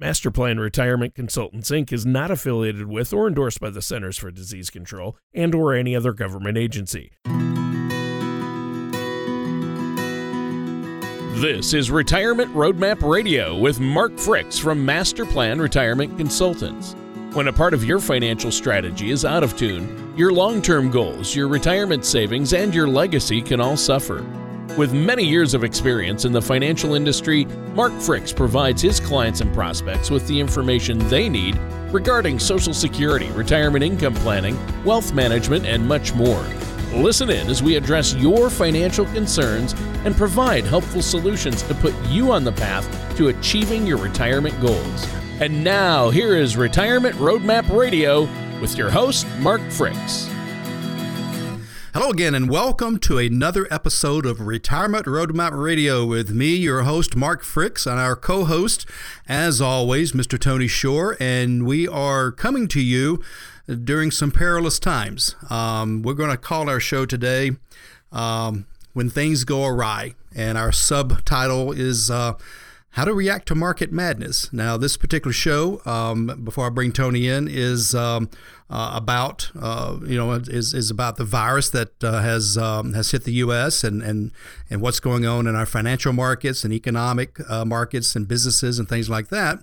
Masterplan Retirement Consultants Inc. is not affiliated with or endorsed by the Centers for Disease Control and or any other government agency. This is Retirement Roadmap Radio with Mark Fricks from Masterplan Retirement Consultants. When a part of your financial strategy is out of tune, your long term goals, your retirement savings, and your legacy can all suffer. With many years of experience in the financial industry, Mark Fricks provides his clients and prospects with the information they need regarding Social Security, retirement income planning, wealth management, and much more. Listen in as we address your financial concerns and provide helpful solutions to put you on the path to achieving your retirement goals. And now, here is Retirement Roadmap Radio with your host, Mark Fricks. Hello again, and welcome to another episode of Retirement Roadmap Radio with me, your host, Mark Fricks, and our co host, as always, Mr. Tony Shore. And we are coming to you during some perilous times. Um, we're going to call our show today um, When Things Go Awry, and our subtitle is. Uh, how to react to market madness. Now, this particular show, um, before I bring Tony in, is um, uh, about uh, you know is, is about the virus that uh, has um, has hit the U.S. and and and what's going on in our financial markets and economic uh, markets and businesses and things like that.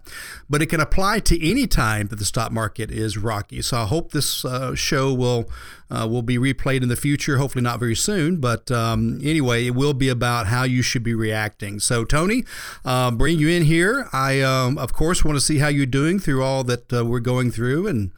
But it can apply to any time that the stock market is rocky. So I hope this uh, show will uh, will be replayed in the future. Hopefully not very soon, but um, anyway, it will be about how you should be reacting. So Tony, bring you in here. I um, of course want to see how you're doing through all that we're going through and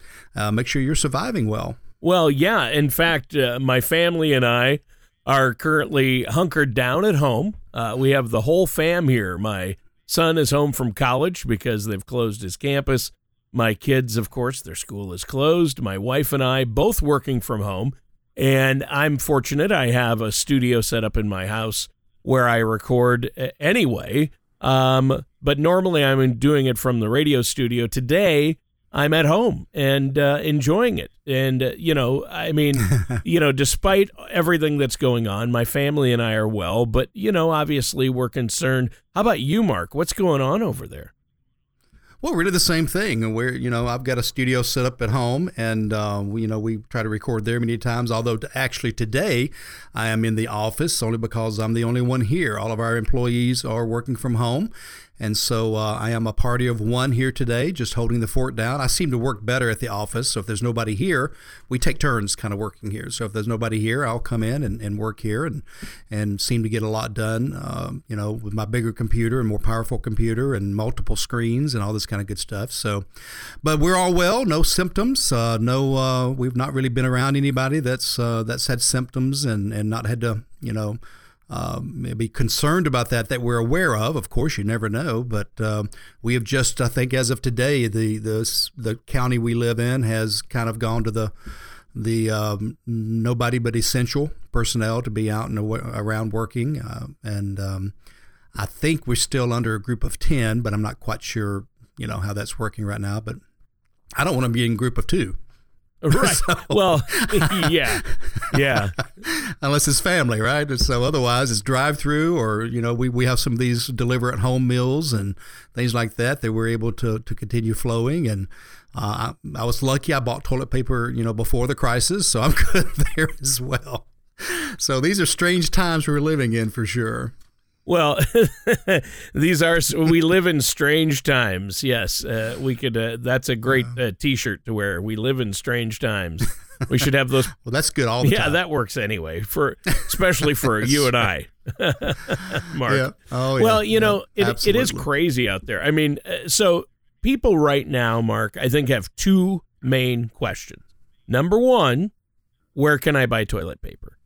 make sure you're surviving well. Well, yeah. In fact, uh, my family and I are currently hunkered down at home. Uh, we have the whole fam here. My son is home from college because they've closed his campus. My kids, of course, their school is closed. My wife and I both working from home. And I'm fortunate I have a studio set up in my house where I record anyway. Um, but normally I'm doing it from the radio studio. Today, I'm at home and uh, enjoying it. And, uh, you know, I mean, you know, despite everything that's going on, my family and I are well, but, you know, obviously we're concerned. How about you, Mark? What's going on over there? Well, really the same thing. And we're, you know, I've got a studio set up at home, and uh, we, you know, we try to record there many times. Although actually today, I am in the office only because I'm the only one here. All of our employees are working from home, and so uh, I am a party of one here today, just holding the fort down. I seem to work better at the office. So if there's nobody here, we take turns kind of working here. So if there's nobody here, I'll come in and, and work here and, and seem to get a lot done, uh, you know, with my bigger computer and more powerful computer and multiple screens and all this kind of good stuff. So, but we're all well, no symptoms. Uh, no, uh, we've not really been around anybody that's, uh, that's had symptoms and, and not had to, you know, uh, maybe concerned about that that we're aware of. Of course, you never know, but uh, we have just, I think, as of today, the the the county we live in has kind of gone to the the um, nobody but essential personnel to be out and around working, uh, and um, I think we're still under a group of ten, but I'm not quite sure, you know, how that's working right now. But I don't want to be in group of two. Right. so, well, yeah, yeah. Unless it's family, right? So otherwise, it's drive-through, or you know, we, we have some of these deliver at home meals and things like that that we're able to to continue flowing. And uh, I, I was lucky; I bought toilet paper, you know, before the crisis, so I'm good there as well. So these are strange times we're living in for sure. Well, these are we live in strange times. Yes, uh, we could. Uh, that's a great uh, T-shirt to wear. We live in strange times. We should have those. well, that's good all the yeah, time. that works anyway for especially for you and I, Mark. Yeah. Oh, yeah. Well, you yeah. know, it, it is crazy out there. I mean, uh, so people right now, Mark, I think have two main questions. Number one, where can I buy toilet paper?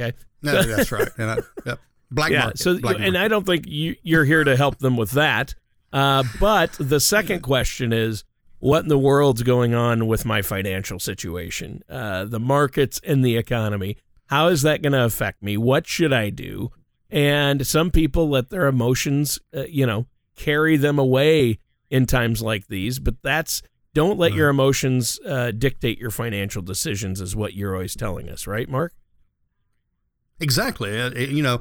Okay. No, that's right. And I, yep. Black yeah, market. So, Black and market. I don't think you, you're here to help them with that. Uh, but the second question is, what in the world's going on with my financial situation, uh, the markets and the economy? How is that going to affect me? What should I do? And some people let their emotions, uh, you know, carry them away in times like these. But that's don't let your emotions uh, dictate your financial decisions, is what you're always telling us, right, Mark? Exactly. Uh, You know,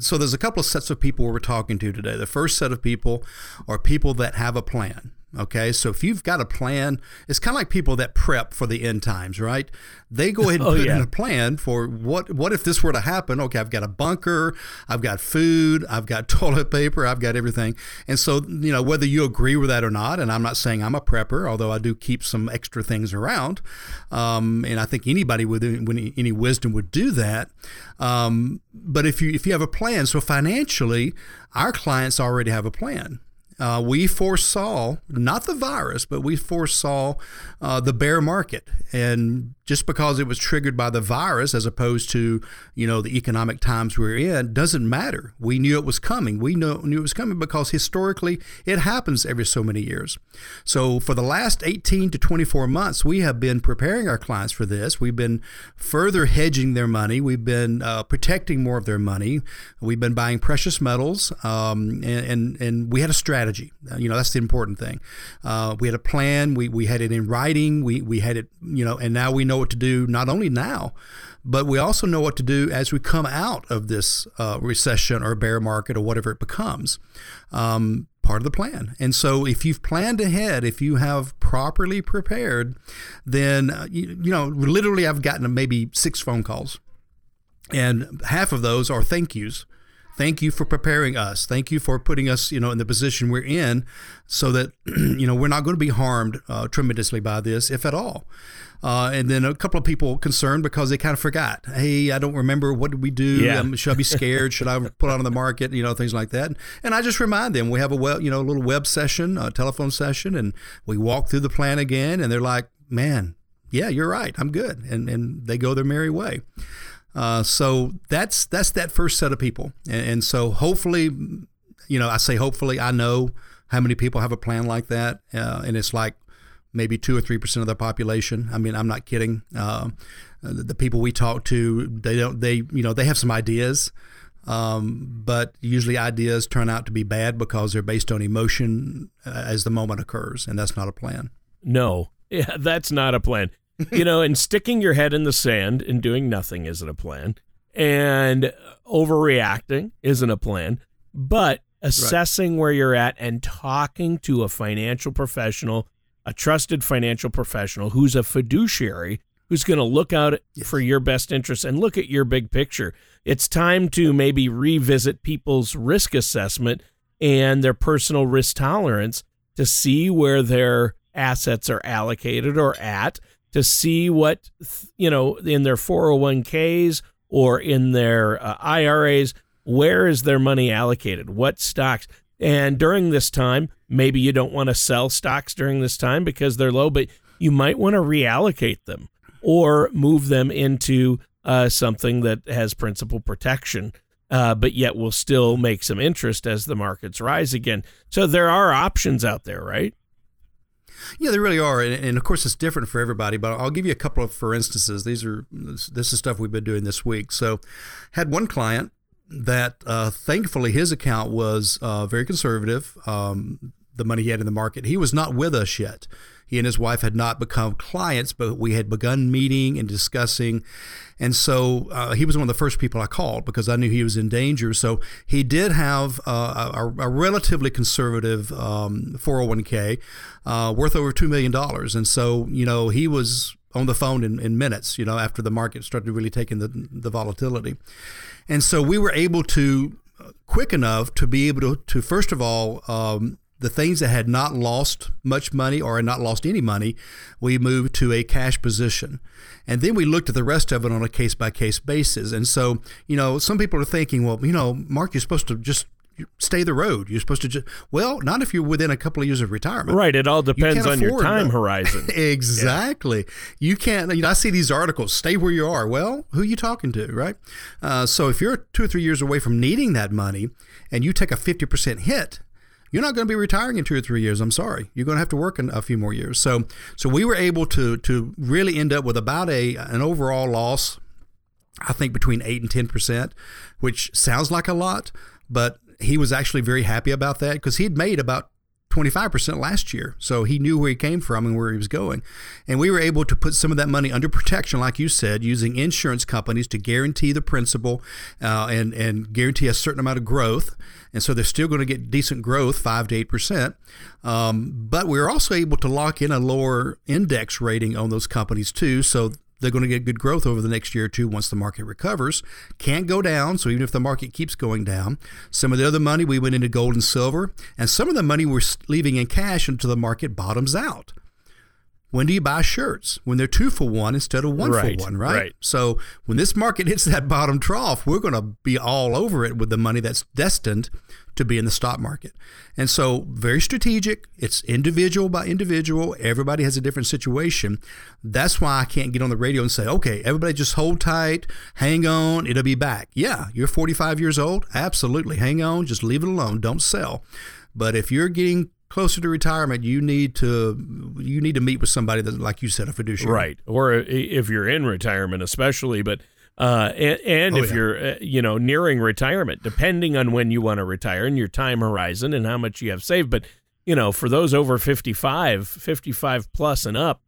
so there's a couple of sets of people we're talking to today. The first set of people are people that have a plan. Okay, so if you've got a plan, it's kind of like people that prep for the end times, right? They go ahead and Oh, put yeah. in a plan for what what if this were to happen? Okay, I've got a bunker, I've got food, I've got toilet paper, I've got everything. And so, you know, whether you agree with that or not, and I'm not saying I'm a prepper, although I do keep some extra things around, um, and I think anybody with any, any wisdom would do that. Um, but if you if you have a plan, so financially, our clients already have a plan. Uh, we foresaw not the virus, but we foresaw uh, the bear market, and just because it was triggered by the virus as opposed to you know the economic times we're in doesn't matter. We knew it was coming. We knew, knew it was coming because historically it happens every so many years. So for the last 18 to 24 months, we have been preparing our clients for this. We've been further hedging their money. We've been uh, protecting more of their money. We've been buying precious metals, um, and, and and we had a strategy. Uh, You know that's the important thing. Uh, we had a plan. We, we had it in writing. We we had it. You know, and now we know what to do. Not only now, but we also know what to do as we come out of this uh, recession or bear market or whatever it becomes. Um, part of the plan. And so, if you've planned ahead, if you have properly prepared, then uh, you, you know, literally, I've gotten maybe six phone calls, and half of those are thank yous. Thank you for preparing us. Thank you for putting us, you know, in the position we're in, so that you know we're not going to be harmed uh, tremendously by this, if at all. Uh, and then a couple of people concerned because they kind of forgot. Hey, I don't remember what did we do. Yeah. Um, should I be scared? should I put on the market? You know, things like that. And I just remind them we have a well, you know, a little web session, a telephone session, and we walk through the plan again. And they're like, "Man, yeah, you're right. I'm good," and and they go their merry way. Uh, so that's that's that first set of people, and, and so hopefully, you know, I say hopefully, I know how many people have a plan like that, uh, and it's like maybe two or three percent of the population. I mean, I'm not kidding. Uh, the, people we talk to, they don't, they you know, they have some ideas, um, but usually ideas turn out to be bad because they're based on emotion uh, as the moment occurs, and that's not a plan. No, yeah, that's not a plan. You know, and sticking your head in the sand and doing nothing isn't a plan, and overreacting isn't a plan. But assessing where you're at and talking to a financial professional, a trusted financial professional who's a fiduciary, who's going to look out for your best interests and look at your big picture. It's time to maybe revisit people's risk assessment and their personal risk tolerance to see where their assets are allocated or at, to see what, you know, in their 401ks or in their uh, IRAs, where is their money allocated? What stocks? And during this time, maybe you don't want to sell stocks during this time because they're low, but you might want to reallocate them or move them into uh, something that has principal protection, uh, but yet will still make some interest as the markets rise again. So there are options out there, right? Yeah, they really are, and, and of course it's different for everybody. But I'll give you a couple of for instances. These are this is stuff we've been doing this week. So, had one client that uh, thankfully his account was uh, very conservative. Um, the money he had in the market, he was not with us yet. He and his wife had not become clients, but we had begun meeting and discussing. And so uh, he was one of the first people I called because I knew he was in danger. So he did have uh, a, a relatively conservative um, 401k uh, worth over $2 million. And so, you know, he was on the phone in, in minutes, you know, after the market started really taking the, the volatility. And so we were able to, uh, quick enough to be able to, to first of all, um, the things that had not lost much money or had not lost any money, we moved to a cash position. And then we looked at the rest of it on a case by case basis. And so, you know, some people are thinking, well, you know, Mark, you're supposed to just stay the road. You're supposed to just, well, not if you're within a couple of years of retirement. Right. It all depends can't on your time horizon. Exactly. You can't, you know, I see these articles, stay where you are. Well, who are you talking to, right? Uh, so if you're two or three years away from needing that money and you take a 50% hit, you're not going to be retiring in two or three years. I'm sorry. You're going to have to work in a few more years. So, so we were able to to really end up with about a an overall loss, I think between eight and ten percent, which sounds like a lot, but he was actually very happy about that because he'd made about 25% last year. So he knew where he came from and where he was going. And we were able to put some of that money under protection, like you said, using insurance companies to guarantee the principal uh, and, and guarantee a certain amount of growth. And so they're still going to get decent growth, 5 to 8%. Um, but we're also able to lock in a lower index rating on those companies too. So they're going to get good growth over the next year or two once the market recovers. Can't go down. So even if the market keeps going down, some of the other money we went into gold and silver, and some of the money we're leaving in cash until the market bottoms out. When do you buy shirts? When they're two for one instead of one right, for one, right? right? So when this market hits that bottom trough, we're going to be all over it with the money that's destined to be in the stock market. And so, very strategic. It's individual by individual. Everybody has a different situation. That's why I can't get on the radio and say, okay, everybody just hold tight, hang on, it'll be back. Yeah, you're 45 years old. Absolutely. Hang on, just leave it alone. Don't sell. But if you're getting closer to retirement, you need to you need to meet with somebody that, like you said, a fiduciary. Right. Or if you're in retirement, especially, but uh, and, and oh, if yeah. you're uh, you know nearing retirement, depending on when you want to retire and your time horizon and how much you have saved, but you know for those over 55, 55 plus and up,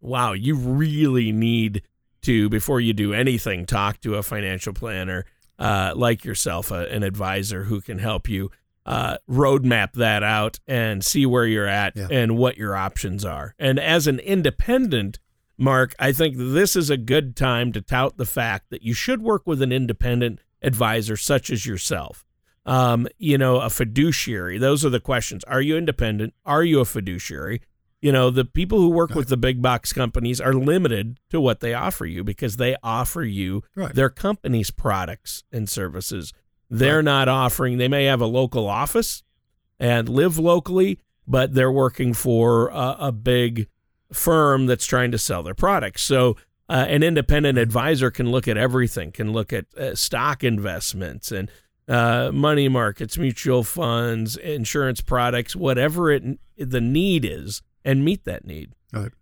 wow, you really need to before you do anything talk to a financial planner uh, like yourself, uh, an advisor who can help you uh, roadmap that out and see where you're at yeah. and what your options are. And as an independent, Mark, I think this is a good time to tout the fact that you should work with an independent advisor such as yourself. Um, you know, a fiduciary. Those are the questions. Are you independent? Are you a fiduciary? You know, the people who work right. with the big box companies are limited to what they offer you because they offer you right. their company's products and services. They're right. not offering, they may have a local office and live locally, but they're working for a, a big firm that's trying to sell their products. So, uh, an independent advisor can look at everything, can look at uh, stock investments and uh, money markets, mutual funds, insurance products, whatever it the need is, and meet that need. Right.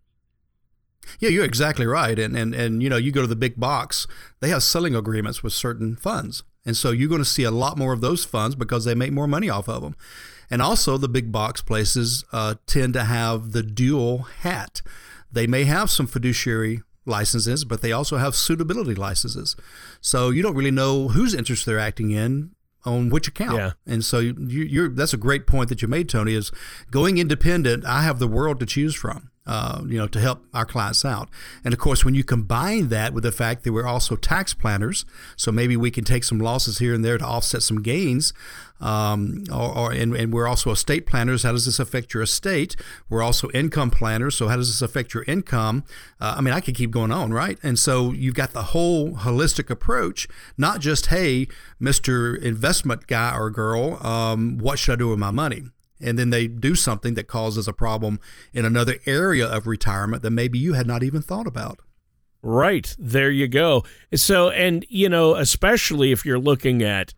Yeah, you're exactly right. And, and and you know, you go to the big box, they have selling agreements with certain funds. And so you're going to see a lot more of those funds because they make more money off of them. And also, the big box places uh, tend to have the dual hat. They may have some fiduciary licenses, but they also have suitability licenses. So you don't really know whose interest they're acting in on which account. Yeah. And so you, are that's a great point that you made, Tony. Is going independent. I have the world to choose from uh, you know, to help our clients out. And of course, when you combine that with the fact that we're also tax planners, so maybe we can take some losses here and there to offset some gains, um, or, or and, and, we're also estate planners. How does this affect your estate? We're also income planners. So how does this affect your income? Uh, I mean, I could keep going on, right? And so you've got the whole holistic approach, not just hey, Mister Investment guy or girl, um, what should I do with my money? And then they do something that causes a problem in another area of retirement that maybe you had not even thought about. Right. There you go. So, and, you know, especially if you're looking at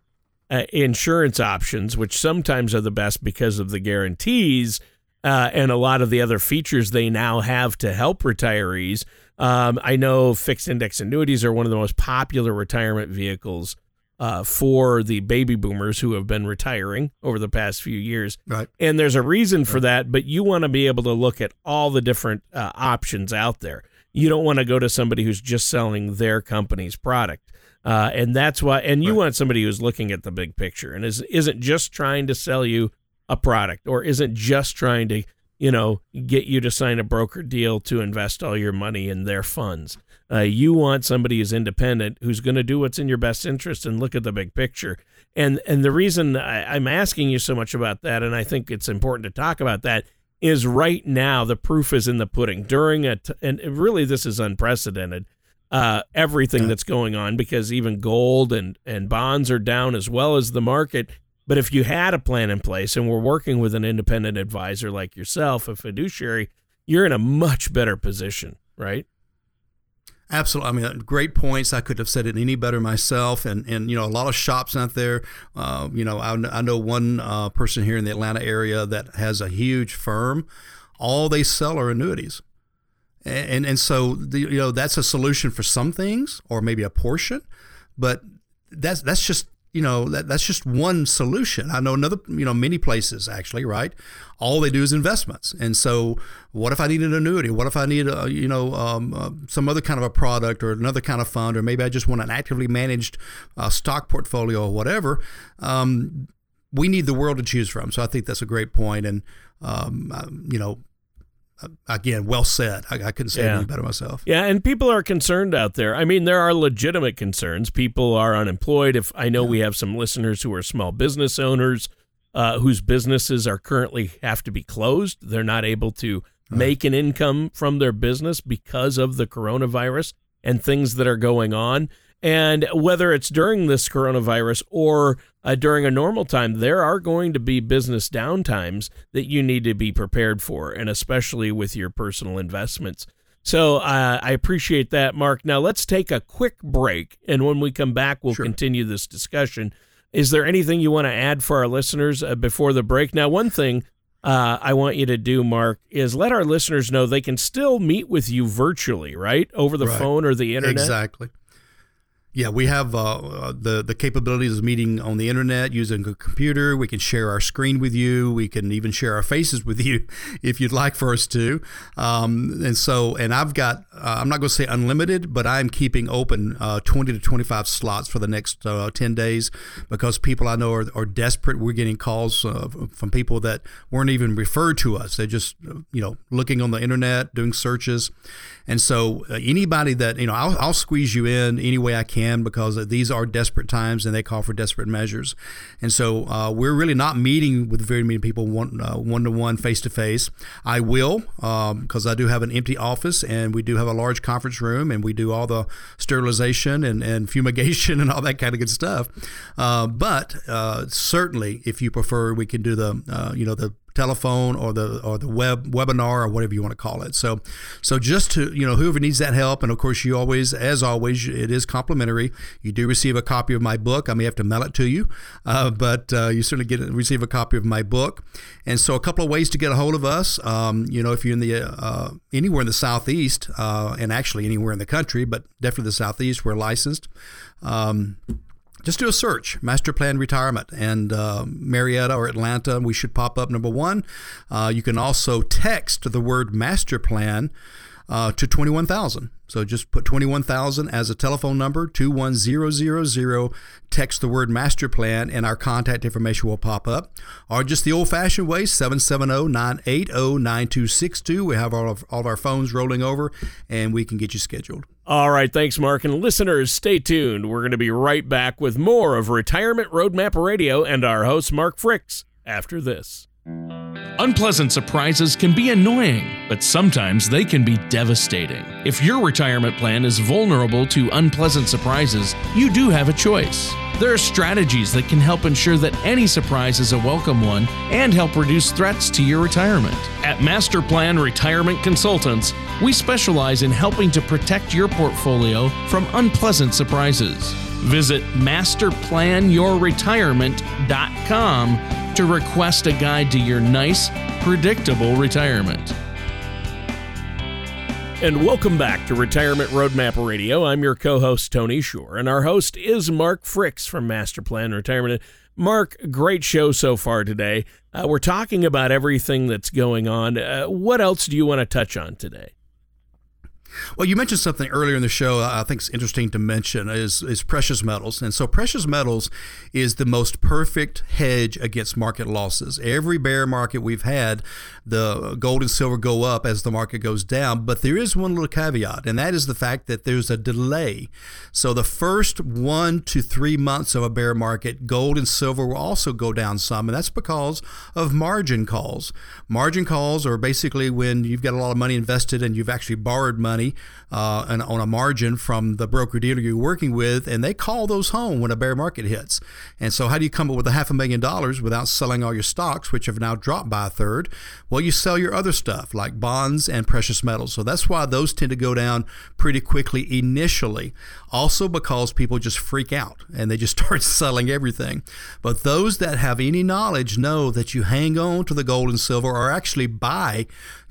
uh, insurance options, which sometimes are the best because of the guarantees uh, and a lot of the other features they now have to help retirees. Um, I know fixed index annuities are one of the most popular retirement vehicles uh, for the baby boomers who have been retiring over the past few years. Right. And there's a reason for that, but you want to be able to look at all the different uh, options out there. You don't want to go to somebody who's just selling their company's product. Uh, and that's why, and you right. want somebody who's looking at the big picture and is, isn't just trying to sell you a product or isn't just trying to, you know, get you to sign a broker deal to invest all your money in their funds. Uh, you want somebody who's independent, who's going to do what's in your best interest and look at the big picture. And and the reason I, I'm asking you so much about that, and I think it's important to talk about that, is right now the proof is in the pudding. During a t- and really this is unprecedented. Uh, everything that's going on because even gold and and bonds are down as well as the market. But if you had a plan in place and we're working with an independent advisor like yourself, a fiduciary, you're in a much better position, right? Absolutely. I mean, great points. I could have said it any better myself. And, and you know, a lot of shops out there. Uh, you know, I, I know one uh, person here in the Atlanta area that has a huge firm. All they sell are annuities. And, and, and so, the, you know, that's a solution for some things or maybe a portion. But that's, that's just you know that, that's just one solution. I know another you know many places actually right? All they do is investments. And so what if i need an annuity? What if i need a, you know um, uh, some other kind of a product or another kind of fund or maybe i just want an actively managed uh, stock portfolio or whatever um, we need the world to choose from. So i think that's a great point. And um, uh, you know again, well said. I, I couldn't say yeah. anything better myself. Yeah, and people are concerned out there. I mean, there are legitimate concerns. People are unemployed. If I know yeah. we have some listeners who are small business owners uh, whose businesses are currently have to be closed, they're not able to make an income from their business because of the coronavirus and things that are going on. And whether it's during this coronavirus or uh, during a normal time, there are going to be business downtimes that you need to be prepared for, and especially with your personal investments. So uh, I appreciate that, Mark. Now let's take a quick break, and when we come back, we'll sure. continue this discussion. Is there anything you want to add for our listeners uh, before the break? Now, one thing uh, I want you to do, Mark, is let our listeners know they can still meet with you virtually, right? Over the right. phone or the internet. Exactly. Yeah, we have uh, uh, the the capabilities of meeting on the internet using a computer. We can share our screen with you. We can even share our faces with you if you'd like for us to. Um, and so, and I've got uh, I'm not going to say unlimited, but I'm keeping open uh, 20 to 25 slots for the next uh, 10 days because people I know are, are desperate. We're getting calls uh, from people that weren't even referred to us. They're just you know looking on the internet, doing searches, and so anybody that you know, I'll, I'll squeeze you in any way I can can because these are desperate times and they call for desperate measures. And so uh, we're really not meeting with very many people one one to one, face to face. I will because um, I do have an empty office and we do have a large conference room and we do all the sterilization and, and fumigation and all that kind of good stuff. Uh, but uh, certainly, if you prefer, we can do the uh, you know the telephone or the or the web webinar or whatever you want to call it. So so just to you know whoever needs that help, and of course you always as always it is complimentary. You do receive a copy of my book. I may have to mail it to you, uh, but uh, you certainly get receive a copy of my book. And so a couple of ways to get a hold of us. Um, you know if you're in the uh, anywhere in the southeast uh, and actually anywhere in the country, but definitely the southeast, we're licensed. Um, just do a search, Master Plan Retirement, and uh, Marietta or Atlanta, we should pop up number one. Uh, you can also text the word Master Plan uh, to 21,000. So just put 21,000 as a telephone number, 21000. Text the word master plan, and our contact information will pop up. Or just the old fashioned way, 770 980 9262. We have all of, all of our phones rolling over, and we can get you scheduled. All right, thanks, Mark. And listeners, stay tuned. We're going to be right back with more of Retirement Roadmap Radio and our host, Mark Fricks, after this. Unpleasant surprises can be annoying, but sometimes they can be devastating. If your retirement plan is vulnerable to unpleasant surprises, you do have a choice. There are strategies that can help ensure that any surprise is a welcome one and help reduce threats to your retirement. At Master Plan Retirement Consultants, we specialize in helping to protect your portfolio from unpleasant surprises. Visit masterplanyourretirement.com to request a guide to your nice, predictable retirement. And welcome back to Retirement Roadmap Radio. I'm your co host, Tony Shore, and our host is Mark Fricks from Master Plan Retirement. Mark, great show so far today. Uh, we're talking about everything that's going on. Uh, what else do you want to touch on today? Well, you mentioned something earlier in the show. I think it's interesting to mention is is precious metals, and so precious metals is the most perfect hedge against market losses. Every bear market we've had, the gold and silver go up as the market goes down, but there is one little caveat, and that is the fact that there's a delay. So the first one to three months of a bear market, gold and silver will also go down some, and that's because of margin calls. Margin calls are basically when you've got a lot of money invested and you've actually borrowed money uh, and on a margin from the broker dealer you're working with, and they call those home when a bear market hits. And so, how do you come up with a half a million dollars without selling all your stocks, which have now dropped by a third? Well, you sell your other stuff like bonds and precious metals. So that's why those tend to go down pretty quickly initially. Also, because people just freak out and they just start selling everything. But those that have any knowledge know that you hang on to the gold and silver or actually buy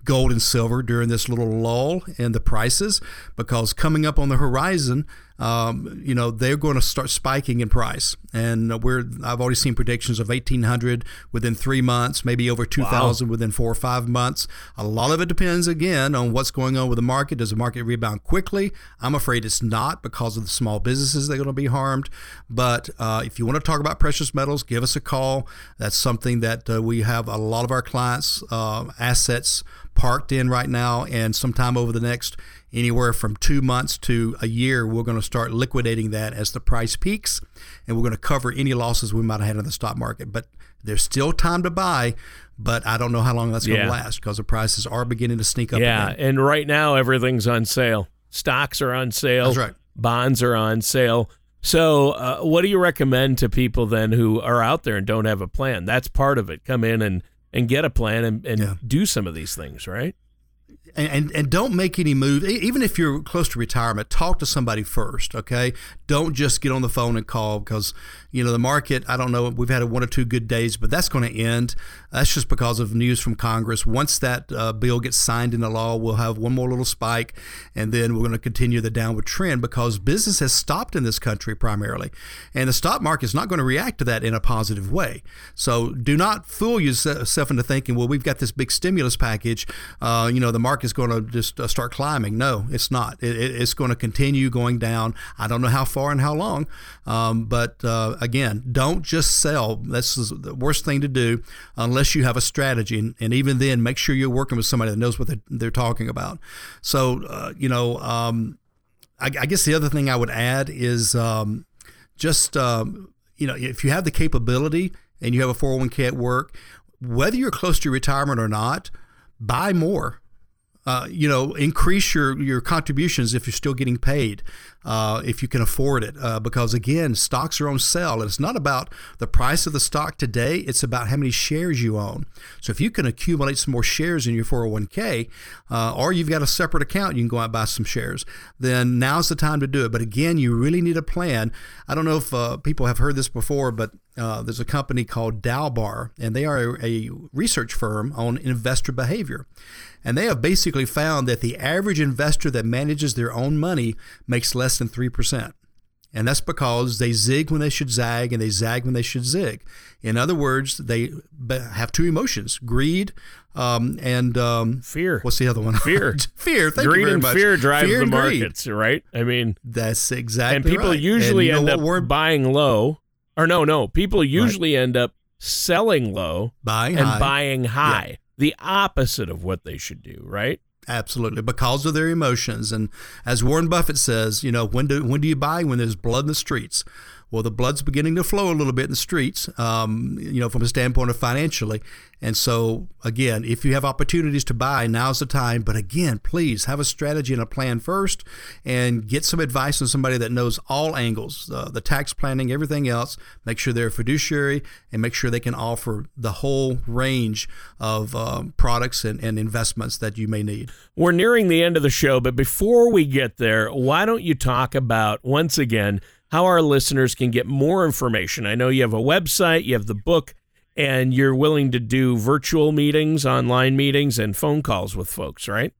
gold and silver during this little lull in the prices because coming up on the horizon, um, you know, they're going to start spiking in price. And we're I've already seen predictions of 1,800 within three months, maybe over 2,000 wow. within four or five months. A lot of it depends again on what's going on with the market. Does the market rebound quickly? I'm afraid it's not because of the small businesses that are going to be harmed. But uh, if you want to talk about precious metals, give us a call. That's something that uh, we have a lot of our clients' uh, assets parked in right now, and sometime over the next anywhere from two months to a year, we're going to start liquidating that as the price peaks, and we're going to cover any losses we might have had in the stock market. But there's still time to buy, but I don't know how long that's going to last because the prices are beginning to sneak up. Yeah, again. and right now everything's on sale. Stocks are on sale. That's right. Bonds are on sale. So, uh, what do you recommend to people then who are out there and don't have a plan? That's part of it. Come in and and get a plan and, and yeah. do some of these things, right? And, and, and don't make any move. Even if you're close to retirement, talk to somebody first, okay? Don't just get on the phone and call because, you know, the market, I don't know, we've had one or two good days, but that's going to end. That's just because of news from Congress. Once that uh, bill gets signed into law, we'll have one more little spike, and then we're going to continue the downward trend because business has stopped in this country primarily. And the stock market is not going to react to that in a positive way. So do not fool yourself into thinking, well, we've got this big stimulus package. Uh, you know, the market is going to just uh, start climbing. No, it's not. It, it's going to continue going down. I don't know how far and how long. Um, but uh, again, don't just sell. That's the worst thing to do unless you have a strategy. And, and even then, make sure you're working with somebody that knows what they're, they're talking about. So, uh, you know, um, I, I, guess the other thing I would add is um, just, um, you know, if you have the capability and you have a 401k at work, whether you're close to retirement or not, buy more. Uh, you know, increase your, your contributions if you're still getting paid, uh, if you can afford it. Uh, because again, stocks are on sale. And it's not about the price of the stock today, it's about how many shares you own. So if you can accumulate some more shares in your 401k, uh, or you've got a separate account, you can go out and buy some shares, then now's the time to do it. But again, you really need a plan. I don't know if uh, people have heard this before, but uh, there's a company called Dalbar, and they are a, a research firm on investor behavior. And they have basically found that the average investor that manages their own money makes less than 3%. And that's because they zig when they should zag and they zag when they should zig. In other words, they have two emotions greed um, and um, fear. What's the other one? Fear. fear. Thank greed you very and much. fear drive fear the markets, right? I mean, that's exactly And people right. usually and end up we're, buying low. Or no, no. People usually right. end up selling low buying and high. buying high. Yeah the opposite of what they should do, right? Absolutely, because of their emotions. And as Warren Buffett says, you know, when do when do you buy? When there's blood in the streets. Well, the blood's beginning to flow a little bit in the streets, um, you know, from a standpoint of financially. And so, again, if you have opportunities to buy, now's the time. But again, please have a strategy and a plan first and get some advice from somebody that knows all angles uh, the tax planning, everything else. Make sure they're a fiduciary and make sure they can offer the whole range of um, products and, and investments that you may need. We're nearing the end of the show, but before we get there, why don't you talk about, once again, how our listeners can get more information. I know you have a website, you have the book, and you're willing to do virtual meetings, online meetings, and phone calls with folks, right?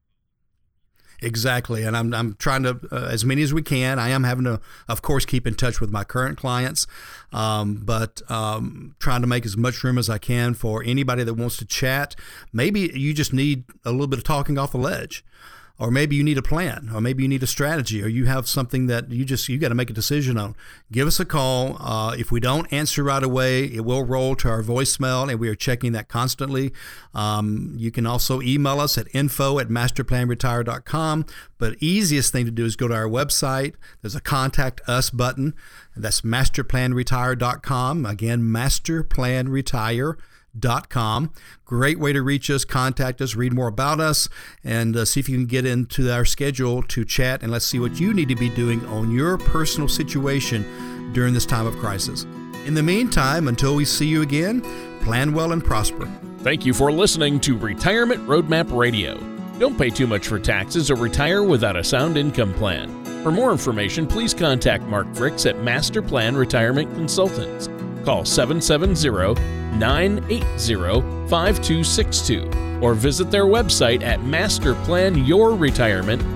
Exactly, and I'm I'm trying to uh, as many as we can. I am having to, of course, keep in touch with my current clients, um, but um, trying to make as much room as I can for anybody that wants to chat. Maybe you just need a little bit of talking off the ledge or maybe you need a plan or maybe you need a strategy or you have something that you just you got to make a decision on. Give us a call. Uh, if we don't answer right away it will roll to our voicemail and we are checking that constantly. Um, you can also email us at info at masterplanretire.com but easiest thing to do is go to our website. There's a contact us button. That's masterplanretire.com again masterplanretire.com com. Great way to reach us, contact us, read more about us, and uh, see if you can get into our schedule to chat and let's see what you need to be doing on your personal situation during this time of crisis. In the meantime, until we see you again, plan well and prosper. Thank you for listening to Retirement Roadmap Radio. Don't pay too much for taxes or retire without a sound income plan. For more information, please contact Mark Fricks at Master Plan Retirement Consultants. Call 770 980 5262 or visit their website at masterplanyourretirement.com